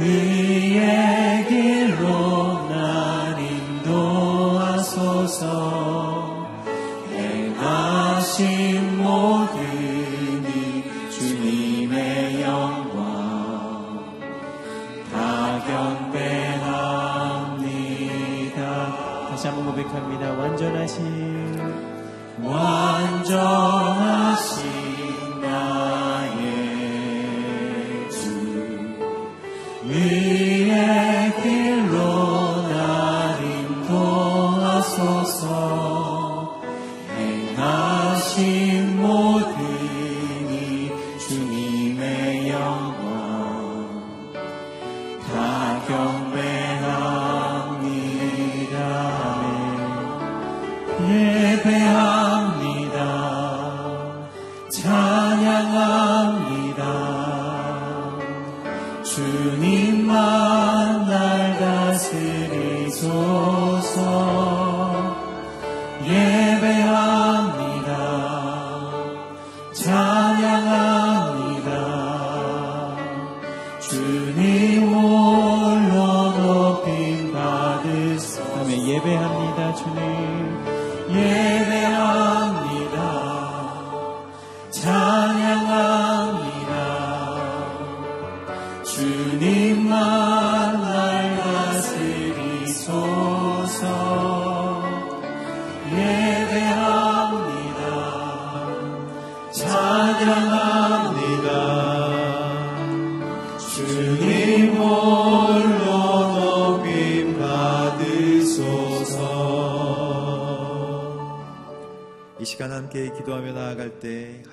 의 다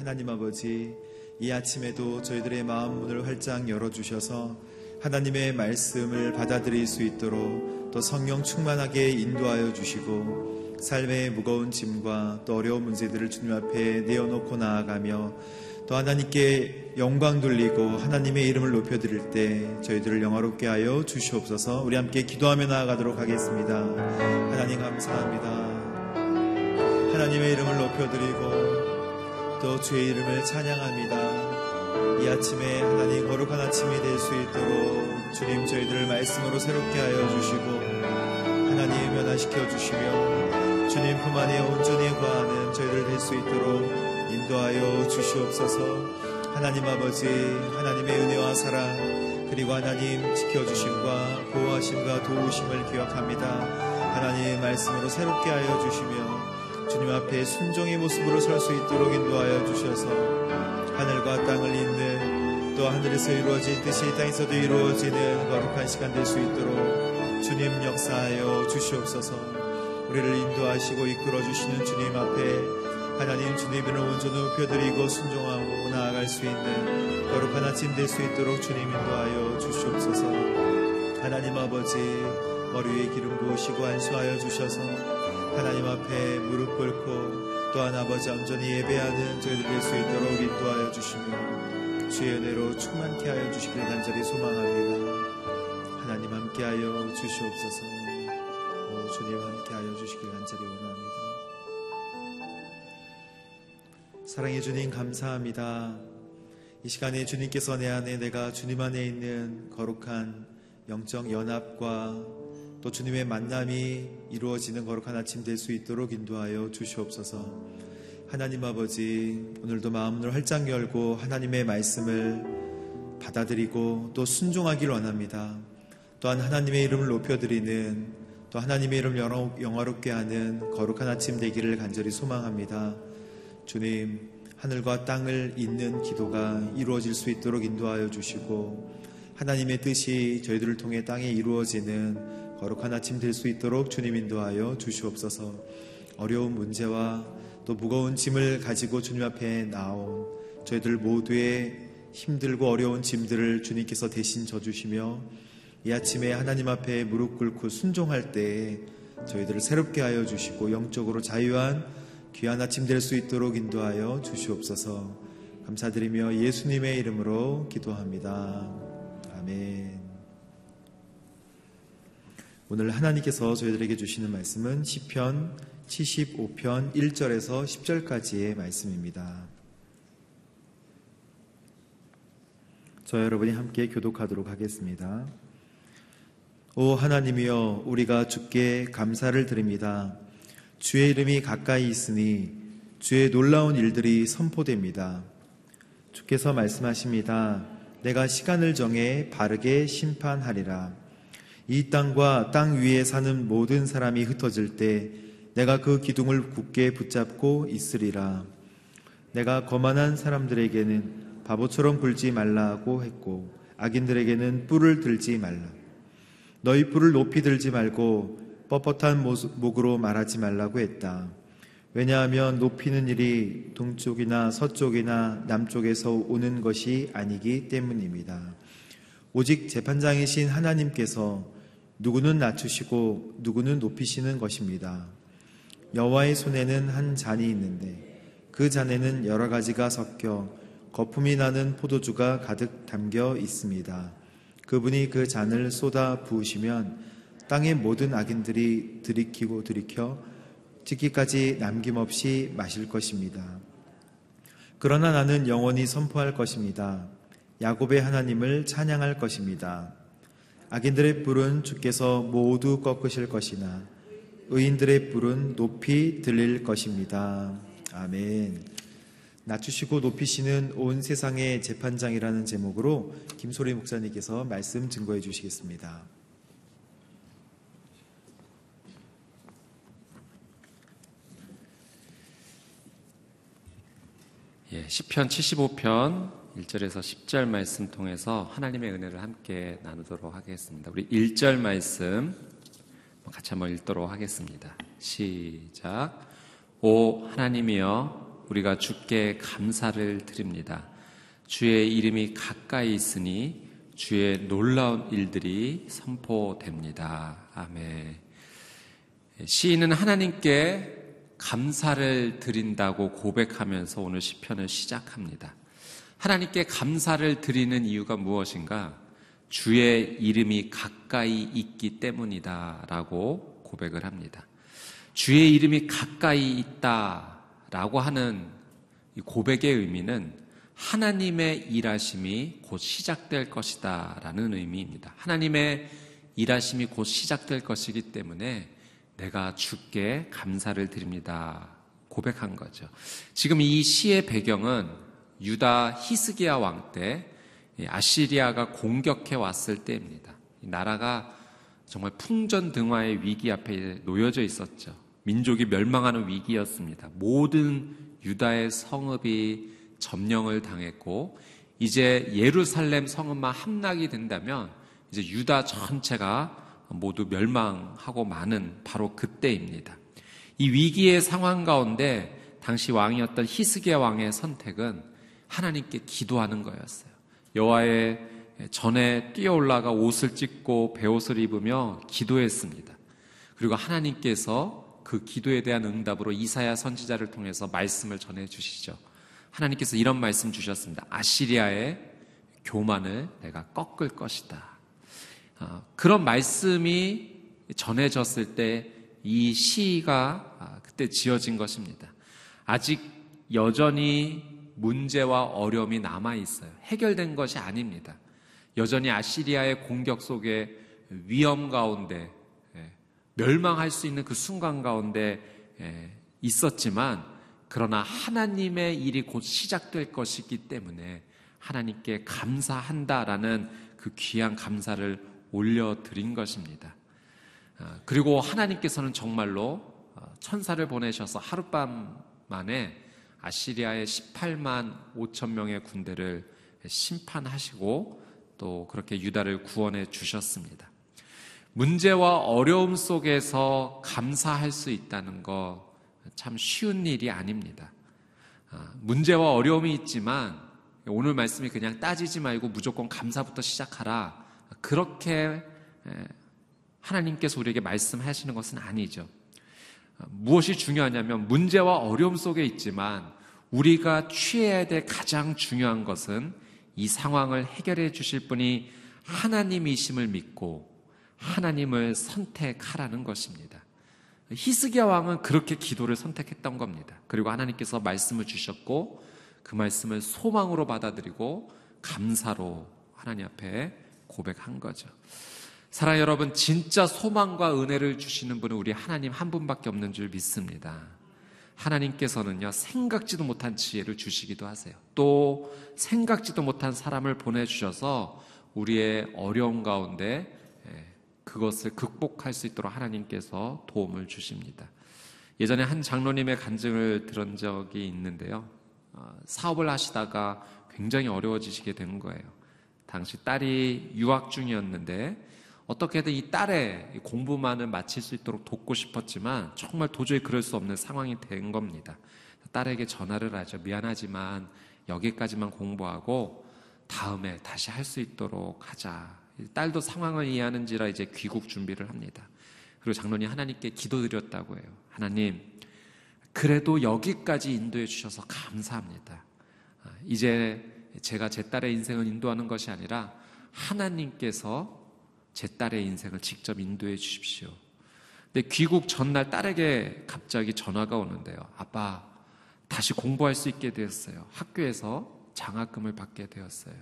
하나님 아버지 이 아침에도 저희들의 마음 문을 활짝 열어주셔서 하나님의 말씀을 받아들일 수 있도록 또 성령 충만하게 인도하여 주시고 삶의 무거운 짐과 또 어려운 문제들을 주님 앞에 내어놓고 나아가며 또 하나님께 영광 돌리고 하나님의 이름을 높여드릴 때 저희들을 영화롭게 하여 주시옵소서 우리 함께 기도하며 나아가도록 하겠습니다. 하나님 감사합니다. 하나님의 이름을 높여드리고 또 주의 이름을 찬양합니다. 이 아침에 하나님 거룩한 아침이 될 수 있도록 주님 저희들을 말씀으로 새롭게 하여 주시고 하나님 변화시켜 주시며 주님 품 안에 온전히 거하는 저희들 될 수 있도록 인도하여 주시옵소서 하나님 아버지 하나님의 은혜와 사랑 그리고 하나님 지켜주심과 보호하심과 도우심을 기억합니다 하나님 말씀으로 새롭게 하여 주시며 주님 앞에 순종의 모습으로 설 수 있도록 인도하여 주셔서 하늘과 땅을 잇는 또 하늘에서 이루어진 뜻이 땅에서도 이루어지는 거룩한 시간 될 수 있도록 주님 역사하여 주시옵소서. 우리를 인도하시고 이끌어 주시는 주님 앞에 하나님 주님을 온전히 높여드리고 순종하고 나아갈 수 있는 거룩한 아침 될 수 있도록 주님 인도하여 주시옵소서. 하나님 아버지 머리 위에 기름 부으시고 안수하여 주셔서 하나님 앞에 무릎 꿇고 또한 아버지 온전히 예배하는 저희들 될 수 있도록 인도하여 주시며 주의 은혜로 충만케 하여 주시길 간절히 소망합니다. 하나님 함께하여 주시옵소서. 오, 주님 함께하여 주시길 간절히 원합니다. 사랑해 주님 감사합니다. 이 시간에 주님께서 내 안에 내가 주님 안에 있는 거룩한 영적 연합과 또 주님의 만남이 이루어지는 거룩한 아침 될 수 있도록 인도하여 주시옵소서. 하나님 아버지 오늘도 마음을 활짝 열고 하나님의 말씀을 받아들이고 또 순종하길 원합니다. 또한 하나님의 이름을 높여드리는 또 하나님의 이름 영화롭게 하는 거룩한 아침 되기를 간절히 소망합니다. 주님, 하늘과 땅을 잇는 기도가 이루어질 수 있도록 인도하여 주시고, 하나님의 뜻이 저희들을 통해 땅에 이루어지는 거룩한 아침 될 수 있도록 주님 인도하여 주시옵소서, 어려운 문제와 또 무거운 짐을 가지고 주님 앞에 나온 저희들 모두의 힘들고 어려운 짐들을 주님께서 대신 져주시며, 이 아침에 하나님 앞에 무릎 꿇고 순종할 때 저희들을 새롭게 하여 주시고 영적으로 자유한 귀한 아침 될 수 있도록 인도하여 주시옵소서 감사드리며 예수님의 이름으로 기도합니다. 아멘. 오늘 하나님께서 저희들에게 주시는 말씀은 시편 75편 1절에서 10절까지의 말씀입니다. 저 여러분이 함께 교독하도록 하겠습니다. 오 하나님이여 우리가 주께 감사를 드립니다. 주의 이름이 가까이 있으니 주의 놀라운 일들이 선포됩니다. 주께서 말씀하십니다. 내가 시간을 정해 바르게 심판하리라. 이 땅과 땅 위에 사는 모든 사람이 흩어질 때 내가 그 기둥을 굳게 붙잡고 있으리라. 내가 거만한 사람들에게는 바보처럼 굴지 말라고 했고 악인들에게는 뿔을 들지 말라. 너희 뿔을 높이 들지 말고 뻣뻣한 목으로 말하지 말라고 했다. 왜냐하면 높이는 일이 동쪽이나 서쪽이나 남쪽에서 오는 것이 아니기 때문입니다. 오직 재판장이신 하나님께서 누구는 낮추시고 누구는 높이시는 것입니다. 여호와의 손에는 한 잔이 있는데 그 잔에는 여러 가지가 섞여 거품이 나는 포도주가 가득 담겨 있습니다. 그분이 그 잔을 쏟아 부으시면 땅의 모든 악인들이 들이키고 들이켜 찍기까지 남김없이 마실 것입니다. 그러나 나는 영원히 선포할 것입니다. 야곱의 하나님을 찬양할 것입니다. 악인들의 뿔은 주께서 모두 꺾으실 것이나 의인들의 뿔은 높이 들릴 것입니다. 아멘. 낮추시고 높이시는 온 세상의 재판장이라는 제목으로 김소리 목사님께서 말씀 증거해 주시겠습니다. 예, 시편 75편 1절에서 10절 말씀 통해서 하나님의 은혜를 함께 나누도록 하겠습니다. 우리 1절 말씀 같이 한번 읽도록 하겠습니다. 시작. 오 하나님이여 우리가 주께 감사를 드립니다. 주의 이름이 가까이 있으니 주의 놀라운 일들이 선포됩니다. 아멘. 시인은 하나님께 감사를 드린다고 고백하면서 오늘 시편을 시작합니다. 하나님께 감사를 드리는 이유가 무엇인가? 주의 이름이 가까이 있기 때문이다 라고 고백을 합니다. 주의 이름이 가까이 있다 라고 하는 이 고백의 의미는 하나님의 일하심이 곧 시작될 것이다 라는 의미입니다. 하나님의 일하심이 곧 시작될 것이기 때문에 내가 주께 감사를 드립니다. 고백한 거죠. 지금 이 시의 배경은 유다 히스기야 왕 때 아시리아가 공격해 왔을 때입니다. 나라가 정말 풍전등화의 위기 앞에 놓여져 있었죠. 민족이 멸망하는 위기였습니다. 모든 유다의 성읍이 점령을 당했고 이제 예루살렘 성읍만 함락이 된다면 이제 유다 전체가 모두 멸망하고 마는 바로 그때입니다. 이 위기의 상황 가운데 당시 왕이었던 히스기야 왕의 선택은 하나님께 기도하는 거였어요. 여호와의 전에 뛰어 올라가 옷을 찢고 베옷을 입으며 기도했습니다. 그리고 하나님께서 그 기도에 대한 응답으로 이사야 선지자를 통해서 말씀을 전해 주시죠. 하나님께서 이런 말씀 주셨습니다. 아시리아의 교만을 내가 꺾을 것이다. 아, 그런 말씀이 전해졌을 때 이 시가 아, 그때 지어진 것입니다. 아직 여전히 문제와 어려움이 남아 있어요. 해결된 것이 아닙니다. 여전히 아시리아의 공격 속에 위험 가운데 예, 멸망할 수 있는 그 순간 가운데 예, 있었지만 그러나 하나님의 일이 곧 시작될 것이기 때문에 하나님께 감사한다라는 그 귀한 감사를 올려드린 것입니다. 아, 그리고 하나님께서는 정말로 어, 천사를 보내셔서 하룻밤 만에 아시리아의 18만 5천 명의 군대를 심판하시고 또 그렇게 유다를 구원해 주셨습니다. 문제와 어려움 속에서 감사할 수 있다는 거 참 쉬운 일이 아닙니다. 아, 문제와 어려움이 있지만 오늘 말씀이 그냥 따지지 말고 무조건 감사부터 시작하라. 그렇게 하나님께서 우리에게 말씀하시는 것은 아니죠. 무엇이 중요하냐면 문제와 어려움 속에 있지만 우리가 취해야 될 가장 중요한 것은 이 상황을 해결해 주실 분이 하나님이심을 믿고 하나님을 선택하라는 것입니다. 히스기야 왕은 그렇게 기도를 선택했던 겁니다. 그리고 하나님께서 말씀을 주셨고 그 말씀을 소망으로 받아들이고 감사로 하나님 앞에 고백한 거죠. 사랑 여러분, 진짜 소망과 은혜를 주시는 분은 우리 하나님 한 분밖에 없는 줄 믿습니다. 하나님께서는요, 생각지도 못한 지혜를 주시기도 하세요. 또, 생각지도 못한 사람을 보내주셔서 우리의 어려움 가운데 예, 그것을 극복할 수 있도록 하나님께서 도움을 주십니다. 예전에 한 장로님의 간증을 들은 적이 있는데요. 어, 사업을 하시다가 굉장히 어려워지시게 된 거예요. 당시 딸이 유학 중이었는데 어떻게든 이 딸의 공부만을 마칠 수 있도록 돕고 싶었지만 정말 도저히 그럴 수 없는 상황이 된 겁니다. 딸에게 전화를 하죠. 미안하지만 여기까지만 공부하고 다음에 다시 할 수 있도록 하자. 딸도 상황을 이해하는지라 이제 귀국 준비를 합니다. 그리고 장로님 하나님께 기도드렸다고 해요. 하나님, 그래도 여기까지 인도해 주셔서 감사합니다. 아, 이제 제가 제 딸의 인생을 인도하는 것이 아니라 하나님께서 제 딸의 인생을 직접 인도해 주십시오. 근데 귀국 전날 딸에게 갑자기 전화가 오는데요. 아빠, 다시 공부할 수 있게 되었어요. 학교에서 장학금을 받게 되었어요.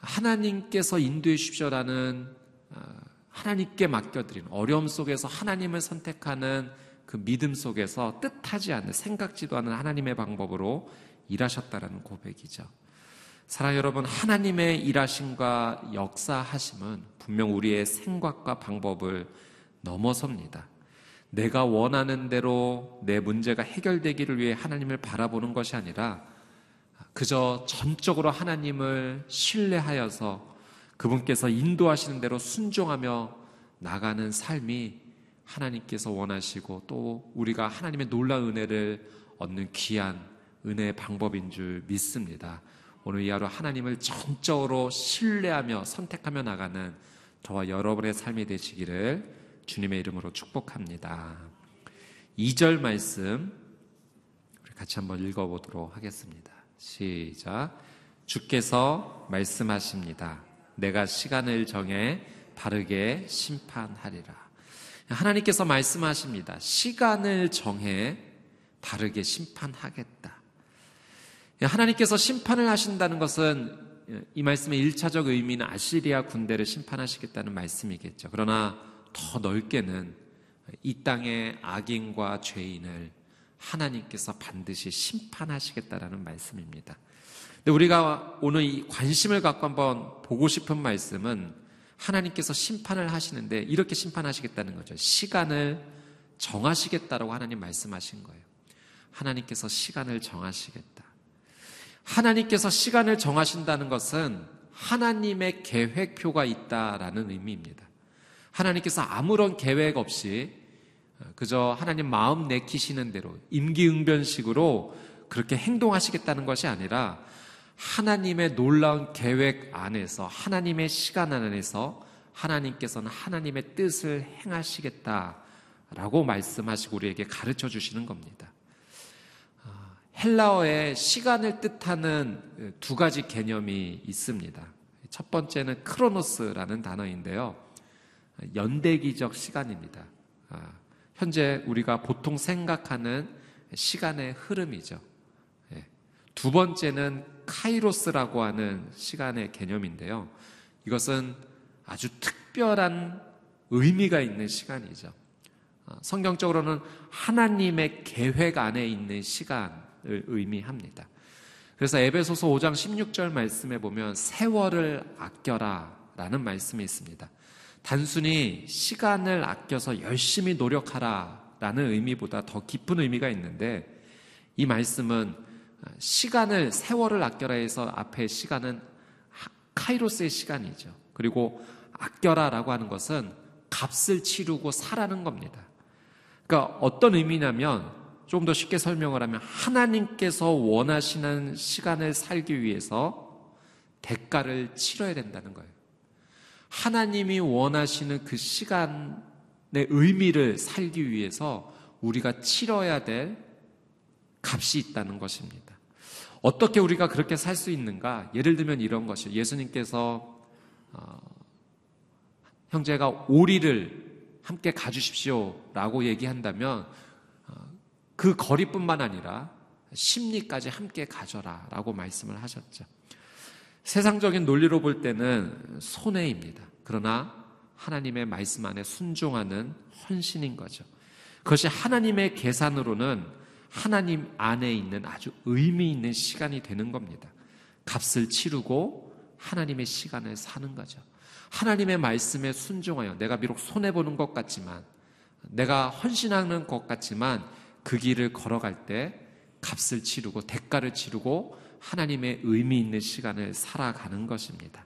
하나님께서 인도해 주십시오라는 어, 하나님께 맡겨드린 어려움 속에서 하나님을 선택하는 그 믿음 속에서 뜻하지 않는 생각지도 않은 하나님의 방법으로 일하셨다라는 고백이죠. 사랑 여러분, 하나님의 일하심과 역사하심은 분명 우리의 생각과 방법을 넘어섭니다. 내가 원하는 대로 내 문제가 해결되기를 위해 하나님을 바라보는 것이 아니라 그저 전적으로 하나님을 신뢰하여서 그분께서 인도하시는 대로 순종하며 나가는 삶이 하나님께서 원하시고 또 우리가 하나님의 놀라운 은혜를 얻는 귀한 은혜의 방법인 줄 믿습니다. 오늘 이 하루 하나님을 전적으로 신뢰하며 선택하며 나가는 저와 여러분의 삶이 되시기를 주님의 이름으로 축복합니다. 2절 말씀 같이 한번 읽어보도록 하겠습니다. 시작. 주께서 말씀하십니다. 내가 시간을 정해 바르게 심판하리라. 하나님께서 말씀하십니다. 시간을 정해 바르게 심판하겠다. 하나님께서 심판을 하신다는 것은 이 말씀의 1차적 의미는 아시리아 군대를 심판하시겠다는 말씀이겠죠. 그러나 더 넓게는 이 땅의 악인과 죄인을 하나님께서 반드시 심판하시겠다라는 말씀입니다. 근데 우리가 오늘 이 관심을 갖고 한번 보고 싶은 말씀은 하나님께서 심판을 하시는데 이렇게 심판하시겠다는 거죠. 시간을 정하시겠다라고 하나님 말씀하신 거예요. 하나님께서 시간을 정하시겠다. 하나님께서 시간을 정하신다는 것은 하나님의 계획표가 있다라는 의미입니다. 하나님께서 아무런 계획 없이 그저 하나님 마음 내키시는 대로 임기응변식으로 그렇게 행동하시겠다는 것이 아니라 하나님의 놀라운 계획 안에서 하나님의 시간 안에서 하나님께서는 하나님의 뜻을 행하시겠다라고 말씀하시고 우리에게 가르쳐 주시는 겁니다. 헬라어에 시간을 뜻하는 두 가지 개념이 있습니다. 첫 번째는 크로노스라는 단어인데요. 연대기적 시간입니다. 아, 현재 우리가 보통 생각하는 시간의 흐름이죠. 예. 두 번째는 카이로스라고 하는 시간의 개념인데요. 이것은 아주 특별한 의미가 있는 시간이죠. 아, 성경적으로는 하나님의 계획 안에 있는 시간, 의미합니다. 그래서 에베소서 5장 16절 말씀에 보면 세월을 아껴라 라는 말씀이 있습니다. 단순히 시간을 아껴서 열심히 노력하라 라는 의미보다 더 깊은 의미가 있는데 이 말씀은 시간을 세월을 아껴라 해서 앞에 시간은 카이로스의 시간이죠. 그리고 아껴라 라고 하는 것은 값을 치르고 사라는 겁니다. 그러니까 어떤 의미냐면 좀더 쉽게 설명을 하면 하나님께서 원하시는 시간을 살기 위해서 대가를 치러야 된다는 거예요. 하나님이 원하시는 그 시간의 의미를 살기 위해서 우리가 치러야 될 값이 있다는 것입니다. 어떻게 우리가 그렇게 살 수 있는가? 예를 들면 이런 것이요. 예수님께서 어, 형제가 오리를 함께 가주십시오라고 얘기한다면 그 거리뿐만 아니라 심리까지 함께 가져라 라고 말씀을 하셨죠. 세상적인 논리로 볼 때는 손해입니다. 그러나 하나님의 말씀 안에 순종하는 헌신인 거죠. 그것이 하나님의 계산으로는 하나님 안에 있는 아주 의미 있는 시간이 되는 겁니다. 값을 치르고 하나님의 시간을 사는 거죠. 하나님의 말씀에 순종하여 내가 비록 손해보는 것 같지만 내가 헌신하는 것 같지만 그 길을 걸어갈 때 값을 치르고 대가를 치르고 하나님의 의미 있는 시간을 살아가는 것입니다.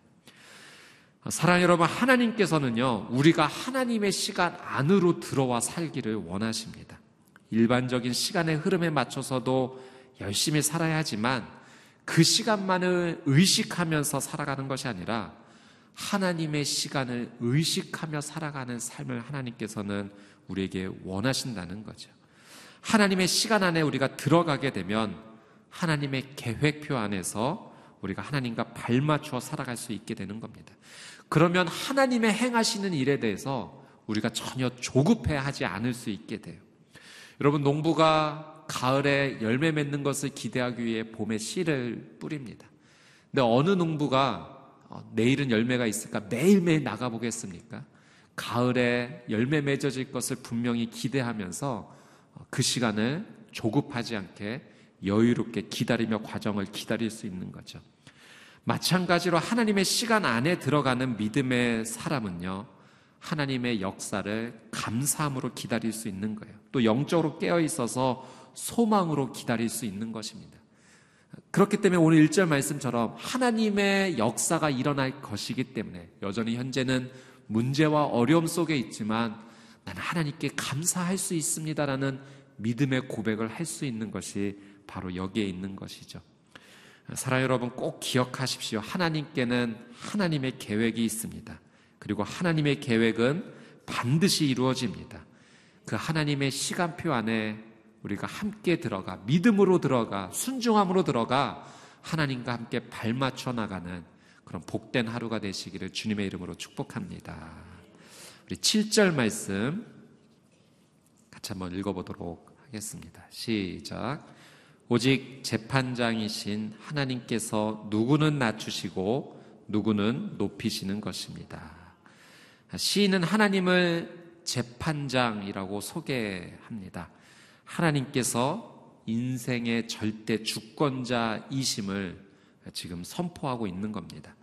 사랑 여러분, 하나님께서는요, 우리가 하나님의 시간 안으로 들어와 살기를 원하십니다. 일반적인 시간의 흐름에 맞춰서도 열심히 살아야 하지만 그 시간만을 의식하면서 살아가는 것이 아니라 하나님의 시간을 의식하며 살아가는 삶을 하나님께서는 우리에게 원하신다는 거죠. 하나님의 시간 안에 우리가 들어가게 되면 하나님의 계획표 안에서 우리가 하나님과 발맞추어 살아갈 수 있게 되는 겁니다. 그러면 하나님의 행하시는 일에 대해서 우리가 전혀 조급해 하지 않을 수 있게 돼요. 여러분, 농부가 가을에 열매 맺는 것을 기대하기 위해 봄에 씨를 뿌립니다. 근데 어느 농부가 어, 내일은 열매가 있을까 매일매일 나가보겠습니까? 가을에 열매 맺어질 것을 분명히 기대하면서 그 시간을 조급하지 않게 여유롭게 기다리며 과정을 기다릴 수 있는 거죠. 마찬가지로 하나님의 시간 안에 들어가는 믿음의 사람은요, 하나님의 역사를 감사함으로 기다릴 수 있는 거예요. 또 영적으로 깨어 있어서 소망으로 기다릴 수 있는 것입니다. 그렇기 때문에 오늘 1절 말씀처럼 하나님의 역사가 일어날 것이기 때문에 여전히 현재는 문제와 어려움 속에 있지만 나는 하나님께 감사할 수 있습니다라는 믿음의 고백을 할 수 있는 것이 바로 여기에 있는 것이죠. 사랑 여러분 꼭 기억하십시오. 하나님께는 하나님의 계획이 있습니다. 그리고 하나님의 계획은 반드시 이루어집니다. 그 하나님의 시간표 안에 우리가 함께 들어가 믿음으로 들어가 순종함으로 들어가 하나님과 함께 발맞춰 나가는 그런 복된 하루가 되시기를 주님의 이름으로 축복합니다. 우리 7절 말씀 같이 한번 읽어보도록 하겠습니다. 시작. 오직 재판장이신 하나님께서 누구는 낮추시고 누구는 높이시는 것입니다. 시인은 하나님을 재판장이라고 소개합니다. 하나님께서 인생의 절대 주권자이심을 지금 선포하고 있는 겁니다.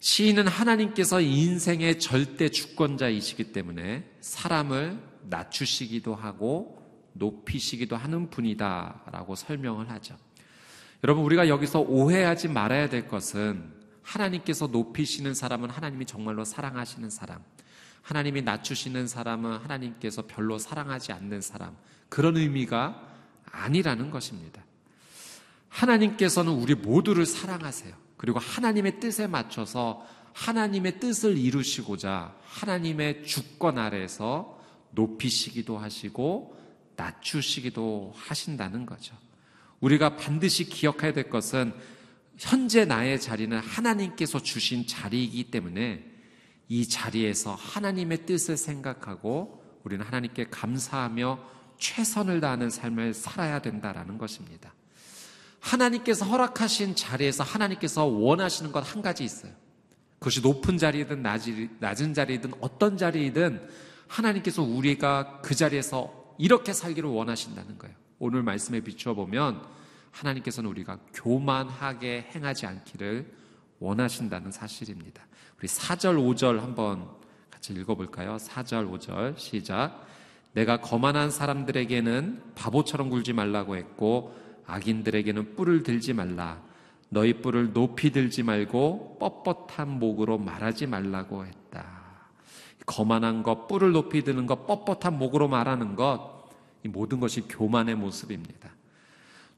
시인은 하나님께서 인생의 절대 주권자이시기 때문에 사람을 낮추시기도 하고 높이시기도 하는 분이다라고 설명을 하죠. 여러분, 우리가 여기서 오해하지 말아야 될 것은 하나님께서 높이시는 사람은 하나님이 정말로 사랑하시는 사람, 하나님이 낮추시는 사람은 하나님께서 별로 사랑하지 않는 사람, 그런 의미가 아니라는 것입니다. 하나님께서는 우리 모두를 사랑하세요. 그리고 하나님의 뜻에 맞춰서 하나님의 뜻을 이루시고자 하나님의 주권 아래서 높이시기도 하시고 낮추시기도 하신다는 거죠. 우리가 반드시 기억해야 될 것은 현재 나의 자리는 하나님께서 주신 자리이기 때문에 이 자리에서 하나님의 뜻을 생각하고 우리는 하나님께 감사하며 최선을 다하는 삶을 살아야 된다라는 것입니다. 하나님께서 허락하신 자리에서 하나님께서 원하시는 것 한 가지 있어요. 그것이 높은 자리든 낮은 자리든 어떤 자리이든 하나님께서 우리가 그 자리에서 이렇게 살기를 원하신다는 거예요. 오늘 말씀에 비추어 보면 하나님께서는 우리가 교만하게 행하지 않기를 원하신다는 사실입니다. 우리 4절, 5절 한번 같이 읽어볼까요? 4절, 5절 시작. 내가 거만한 사람들에게는 바보처럼 굴지 말라고 했고 악인들에게는 뿔을 들지 말라. 너희 뿔을 높이 들지 말고 뻣뻣한 목으로 말하지 말라고 했다. 거만한 것, 뿔을 높이 드는 것, 뻣뻣한 목으로 말하는 것, 이 모든 것이 교만의 모습입니다.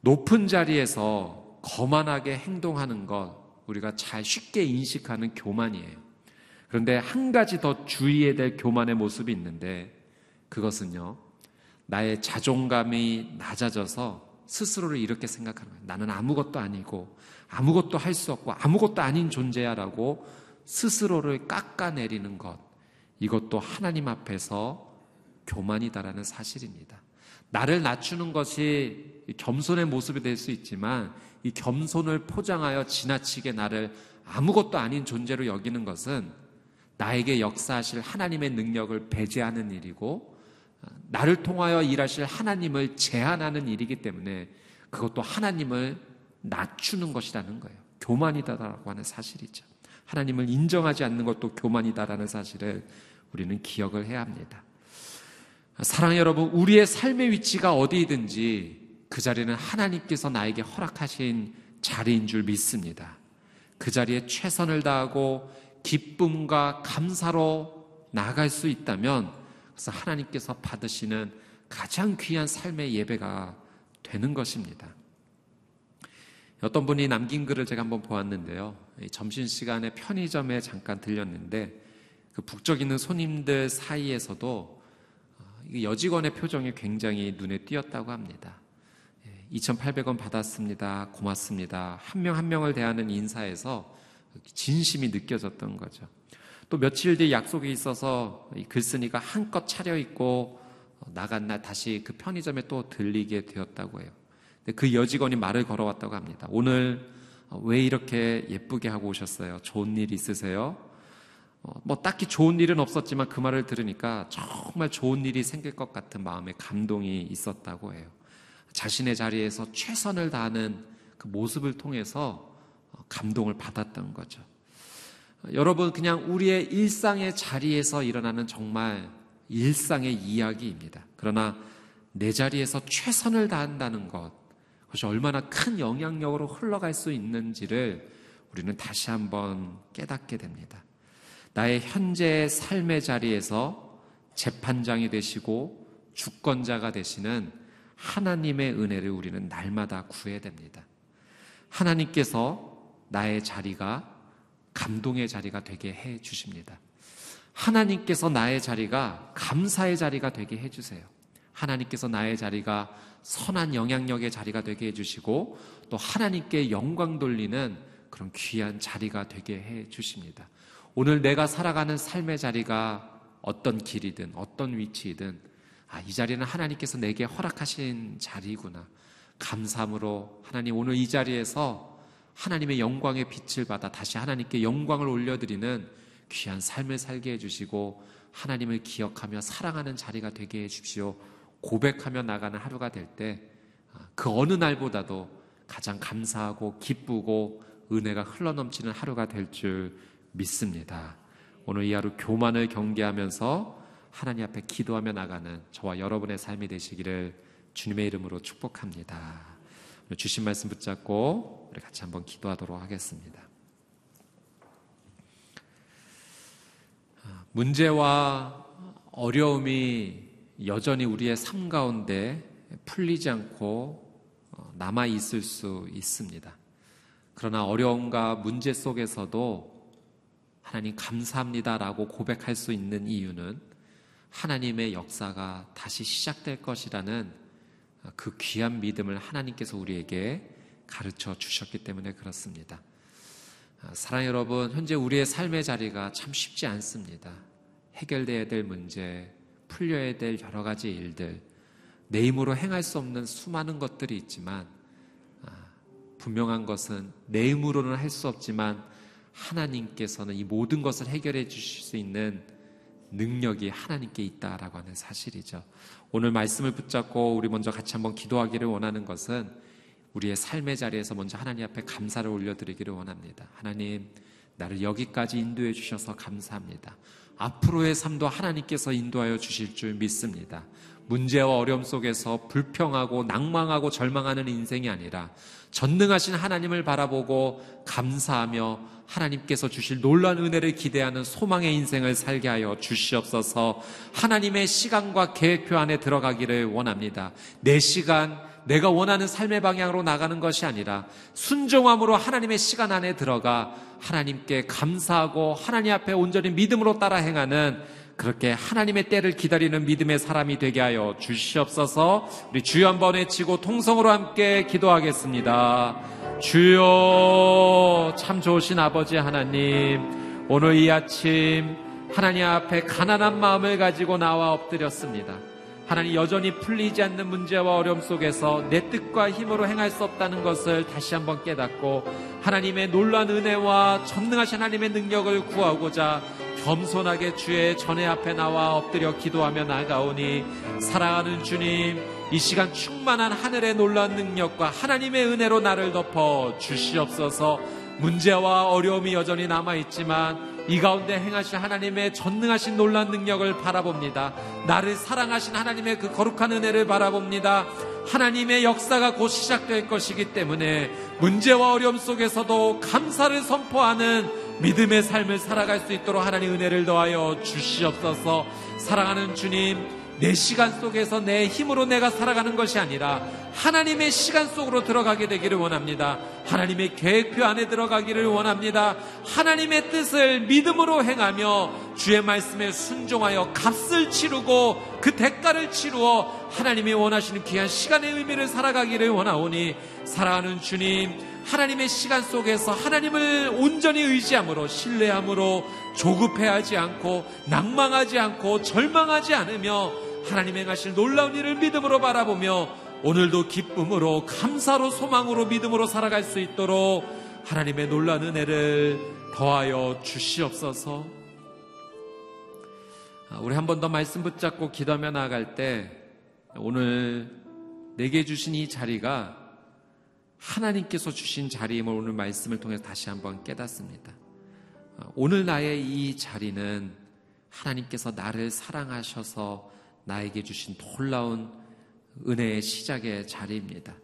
높은 자리에서 거만하게 행동하는 것, 우리가 잘 쉽게 인식하는 교만이에요. 그런데 한 가지 더 주의해야 될 교만의 모습이 있는데, 그것은요, 나의 자존감이 낮아져서 스스로를 이렇게 생각하는 거예요. 나는 아무것도 아니고, 아무것도 할 수 없고, 아무것도 아닌 존재야라고 스스로를 깎아내리는 것. 이것도 하나님 앞에서 교만이다라는 사실입니다. 나를 낮추는 것이 겸손의 모습이 될 수 있지만 이 겸손을 포장하여 지나치게 나를 아무것도 아닌 존재로 여기는 것은 나에게 역사하실 하나님의 능력을 배제하는 일이고 나를 통하여 일하실 하나님을 제한하는 일이기 때문에 그것도 하나님을 낮추는 것이라는 거예요. 교만이다라고 하는 사실이죠. 하나님을 인정하지 않는 것도 교만이다라는 사실을 우리는 기억을 해야 합니다. 사랑 여러분, 우리의 삶의 위치가 어디든지 그 자리는 하나님께서 나에게 허락하신 자리인 줄 믿습니다. 그 자리에 최선을 다하고 기쁨과 감사로 나갈 수 있다면 그래서 하나님께서 받으시는 가장 귀한 삶의 예배가 되는 것입니다. 어떤 분이 남긴 글을 제가 한번 보았는데요. 점심시간에 편의점에 잠깐 들렸는데 그 북적 있는 손님들 사이에서도 어, 여직원의 표정이 굉장히 눈에 띄었다고 합니다. 2,800원 예, 받았습니다. 고맙습니다. 한명한 명을 대하는 인사에서 진심이 느껴졌던 거죠. 또 며칠 뒤에 약속이 있어서 글쓴이가 한껏 차려입고 어, 나간 날 다시 그 편의점에 또 들리게 되었다고 해요. 그 여직원이 말을 걸어왔다고 합니다. 오늘 어, 왜 이렇게 예쁘게 하고 오셨어요? 좋은 일 있으세요? 어, 뭐 딱히 좋은 일은 없었지만 그 말을 들으니까 정말 좋은 일이 생길 것 같은 마음에 감동이 있었다고 해요. 자신의 자리에서 최선을 다하는 그 모습을 통해서 어, 감동을 받았던 거죠. 여러분, 그냥 우리의 일상의 자리에서 일어나는 정말 일상의 이야기입니다. 그러나 내 자리에서 최선을 다한다는 것, 그것이 얼마나 큰 영향력으로 흘러갈 수 있는지를 우리는 다시 한번 깨닫게 됩니다. 나의 현재 삶의 자리에서 재판장이 되시고 주권자가 되시는 하나님의 은혜를 우리는 날마다 구해야 됩니다. 하나님께서 나의 자리가 감동의 자리가 되게 해 주십니다. 하나님께서 나의 자리가 감사의 자리가 되게 해 주세요. 하나님께서 나의 자리가 선한 영향력의 자리가 되게 해 주시고 또 하나님께 영광 돌리는 그런 귀한 자리가 되게 해 주십니다. 오늘 내가 살아가는 삶의 자리가 어떤 길이든 어떤 위치이든 아, 이 자리는 하나님께서 내게 허락하신 자리구나. 감사함으로 하나님 오늘 이 자리에서 하나님의 영광의 빛을 받아 다시 하나님께 영광을 올려드리는 귀한 삶을 살게 해주시고 하나님을 기억하며 사랑하는 자리가 되게 해주십시오. 고백하며 나가는 하루가 될 때 그 어느 날보다도 가장 감사하고 기쁘고 은혜가 흘러넘치는 하루가 될 줄 믿습니다. 오늘 이 하루 교만을 경계하면서 하나님 앞에 기도하며 나가는 저와 여러분의 삶이 되시기를 주님의 이름으로 축복합니다. 주신 말씀 붙잡고 우리 같이 한번 기도하도록 하겠습니다. 문제와 어려움이 여전히 우리의 삶 가운데 풀리지 않고 어, 남아 있을 수 있습니다. 그러나 어려움과 문제 속에서도 하나님 감사합니다라고 고백할 수 있는 이유는 하나님의 역사가 다시 시작될 것이라는 그 귀한 믿음을 하나님께서 우리에게 가르쳐 주셨기 때문에 그렇습니다. 사랑 여러분, 현재 우리의 삶의 자리가 참 쉽지 않습니다. 해결돼야 될 문제, 풀려야 될 여러 가지 일들, 내 힘으로 행할 수 없는 수많은 것들이 있지만, 아, 분명한 것은 내 힘으로는 할 수 없지만, 하나님께서는 이 모든 것을 해결해 주실 수 있는 능력이 하나님께 있다라고 하는 사실이죠. 오늘 말씀을 붙잡고 우리 먼저 같이 한번 기도하기를 원하는 것은 우리의 삶의 자리에서 먼저 하나님 앞에 감사를 올려드리기를 원합니다. 하나님, 나를 여기까지 인도해 주셔서 감사합니다. 앞으로의 삶도 하나님께서 인도하여 주실 줄 믿습니다. 문제와 어려움 속에서 불평하고 낭망하고 절망하는 인생이 아니라 전능하신 하나님을 바라보고 감사하며 하나님께서 주실 놀라운 은혜를 기대하는 소망의 인생을 살게 하여 주시옵소서 하나님의 시간과 계획표 안에 들어가기를 원합니다. 내 시간, 내가 원하는 삶의 방향으로 나가는 것이 아니라 순종함으로 하나님의 시간 안에 들어가 하나님께 감사하고 하나님 앞에 온전히 믿음으로 따라 행하는 그렇게 하나님의 때를 기다리는 믿음의 사람이 되게 하여 주시옵소서 우리 주여 한번 외치고 통성으로 함께 기도하겠습니다. 주여 참 좋으신 아버지 하나님 오늘 이 아침 하나님 앞에 가난한 마음을 가지고 나와 엎드렸습니다. 하나님 여전히 풀리지 않는 문제와 어려움 속에서 내 뜻과 힘으로 행할 수 없다는 것을 다시 한번 깨닫고 하나님의 놀란 은혜와 전능하신 하나님의 능력을 구하고자 겸손하게 주의 전에 앞에 나와 엎드려 기도하며 나가오니 사랑하는 주님 이 시간 충만한 하늘의 놀란 능력과 하나님의 은혜로 나를 덮어 주시옵소서. 문제와 어려움이 여전히 남아있지만 이 가운데 행하신 하나님의 전능하신 놀란 능력을 바라봅니다. 나를 사랑하신 하나님의 그 거룩한 은혜를 바라봅니다. 하나님의 역사가 곧 시작될 것이기 때문에 문제와 어려움 속에서도 감사를 선포하는 믿음의 삶을 살아갈 수 있도록 하나님 은혜를 더하여 주시옵소서 사랑하는 주님 내 시간 속에서 내 힘으로 내가 살아가는 것이 아니라 하나님의 시간 속으로 들어가게 되기를 원합니다. 하나님의 계획표 안에 들어가기를 원합니다. 하나님의 뜻을 믿음으로 행하며 주의 말씀에 순종하여 값을 치르고 그 대가를 치루어 하나님이 원하시는 귀한 시간의 의미를 살아가기를 원하오니 사랑하는 주님 하나님의 시간 속에서 하나님을 온전히 의지함으로 신뢰함으로 조급해하지 않고 낭망하지 않고 절망하지 않으며 하나님 행하실 놀라운 일을 믿음으로 바라보며 오늘도 기쁨으로 감사로 소망으로 믿음으로 살아갈 수 있도록 하나님의 놀라운 은혜를 더하여 주시옵소서. 아, 우리 한 번 더 말씀 붙잡고 기도하며 나아갈 때 오늘 내게 주신 이 자리가 하나님께서 주신 자리임을 오늘 말씀을 통해서 다시 한번 깨닫습니다. 아, 오늘 나의 이 자리는 하나님께서 나를 사랑하셔서 나에게 주신 놀라운 은혜의 시작의 자리입니다.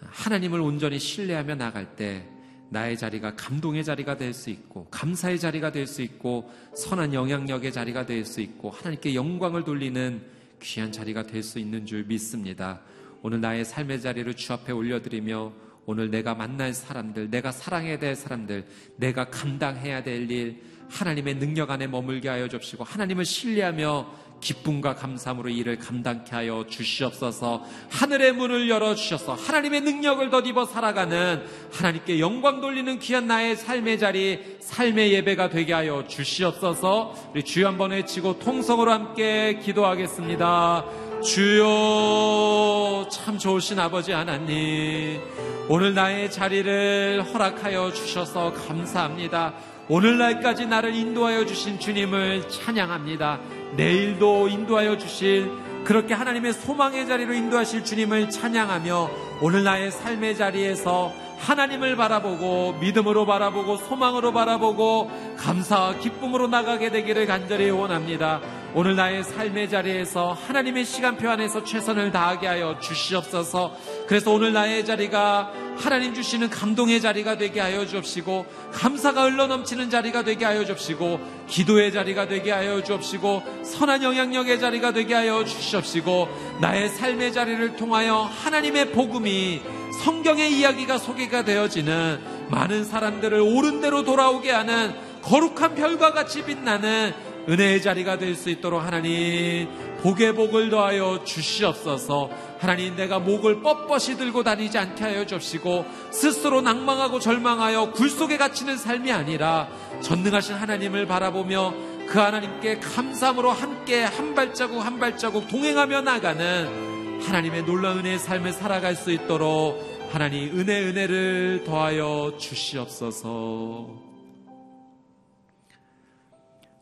하나님을 온전히 신뢰하며 나갈 때 나의 자리가 감동의 자리가 될 수 있고 감사의 자리가 될 수 있고 선한 영향력의 자리가 될 수 있고 하나님께 영광을 돌리는 귀한 자리가 될 수 있는 줄 믿습니다. 오늘 나의 삶의 자리를 주 앞에 올려드리며 오늘 내가 만날 사람들, 내가 사랑해야 될 사람들, 내가 감당해야 될 일, 하나님의 능력 안에 머물게 하여 주시고 하나님을 신뢰하며 기쁨과 감사함으로 일을 감당케 하여 주시옵소서. 하늘의 문을 열어 주셔서 하나님의 능력을 덧입어 살아가는 하나님께 영광 돌리는 귀한 나의 삶의 자리 삶의 예배가 되게 하여 주시옵소서. 우리 주여 한번 외치고 통성으로 함께 기도하겠습니다. 주여 참 좋으신 아버지 하나님 오늘 나의 자리를 허락하여 주셔서 감사합니다 오늘날까지 나를 인도하여 주신 주님을 찬양합니다. 내일도 인도하여 주실 그렇게 하나님의 소망의 자리로 인도하실 주님을 찬양하며 오늘 나의 삶의 자리에서 하나님을 바라보고 믿음으로 바라보고 소망으로 바라보고 감사와 기쁨으로 나가게 되기를 간절히 원합니다. 오늘 나의 삶의 자리에서 하나님의 시간표 안에서 최선을 다하게 하여 주시옵소서. 그래서 오늘 나의 자리가 하나님 주시는 감동의 자리가 되게 하여 주옵시고 감사가 흘러 넘치는 자리가 되게 하여 주옵시고 기도의 자리가 되게 하여 주옵시고 선한 영향력의 자리가 되게 하여 주시옵시고 나의 삶의 자리를 통하여 하나님의 복음이 성경의 이야기가 소개가 되어지는 많은 사람들을 옳은 대로 돌아오게 하는 거룩한 별과 같이 빛나는 은혜의 자리가 될 수 있도록 하나님 복의 복을 더하여 주시옵소서 하나님 내가 목을 뻣뻣이 들고 다니지 않게 하여 주시고 스스로 낭망하고 절망하여 굴 속에 갇히는 삶이 아니라 전능하신 하나님을 바라보며 그 하나님께 감사함으로 함께 한 발자국 한 발자국 동행하며 나가는 하나님의 놀라운 은혜의 삶을 살아갈 수 있도록 하나님 은혜 은혜를 더하여 주시옵소서.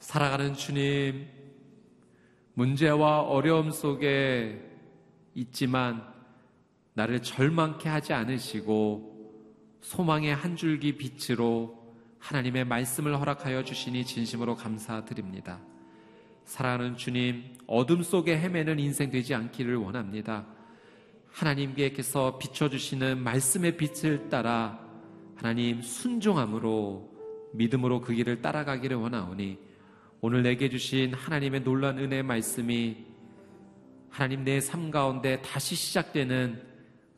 살아가는 주님, 문제와 어려움 속에 있지만 나를 절망케 하지 않으시고 소망의 한 줄기 빛으로 하나님의 말씀을 허락하여 주시니 진심으로 감사드립니다. 사랑하는 주님, 어둠 속에 헤매는 인생 되지 않기를 원합니다. 하나님께서 비춰주시는 말씀의 빛을 따라 하나님 순종함으로 믿음으로 그 길을 따라가기를 원하오니 오늘 내게 주신 하나님의 놀란 은혜의 말씀이 하나님 내 삶 가운데 다시 시작되는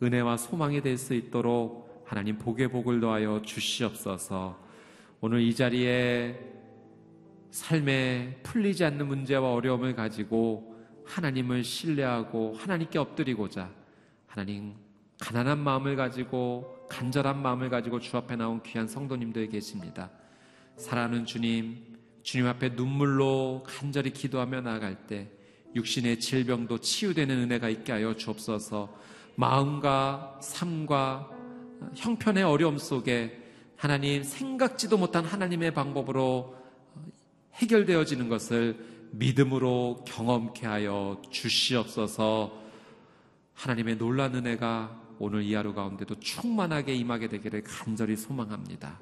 은혜와 소망이 될 수 있도록 하나님 복의 복을 더하여 주시옵소서. 오늘 이 자리에 삶에 풀리지 않는 문제와 어려움을 가지고 하나님을 신뢰하고 하나님께 엎드리고자 하나님 가난한 마음을 가지고 간절한 마음을 가지고 주 앞에 나온 귀한 성도님들 계십니다. 사랑하는 주님, 주님 앞에 눈물로 간절히 기도하며 나아갈 때 육신의 질병도 치유되는 은혜가 있게 하여 주옵소서 마음과 삶과 형편의 어려움 속에 하나님 생각지도 못한 하나님의 방법으로 해결되어지는 것을 믿음으로 경험케 하여 주시옵소서 하나님의 놀란 은혜가 오늘 이 하루 가운데도 충만하게 임하게 되기를 간절히 소망합니다.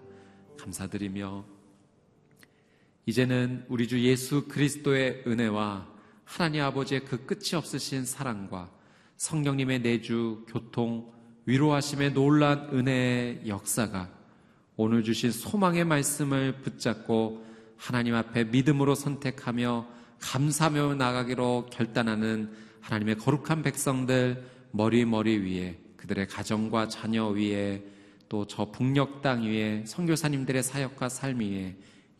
감사드리며 이제는 우리 주 예수 그리스도의 은혜와 하나님 아버지의 그 끝이 없으신 사랑과 성령님의 내주, 교통, 위로하심의 놀란 은혜의 역사가 오늘 주신 소망의 말씀을 붙잡고 하나님 앞에 믿음으로 선택하며 감사하며 나가기로 결단하는 하나님의 거룩한 백성들 머리 머리 위에 그들의 가정과 자녀 위에 또 저 북녘 땅 위에 선교사님들의 사역과 삶 위에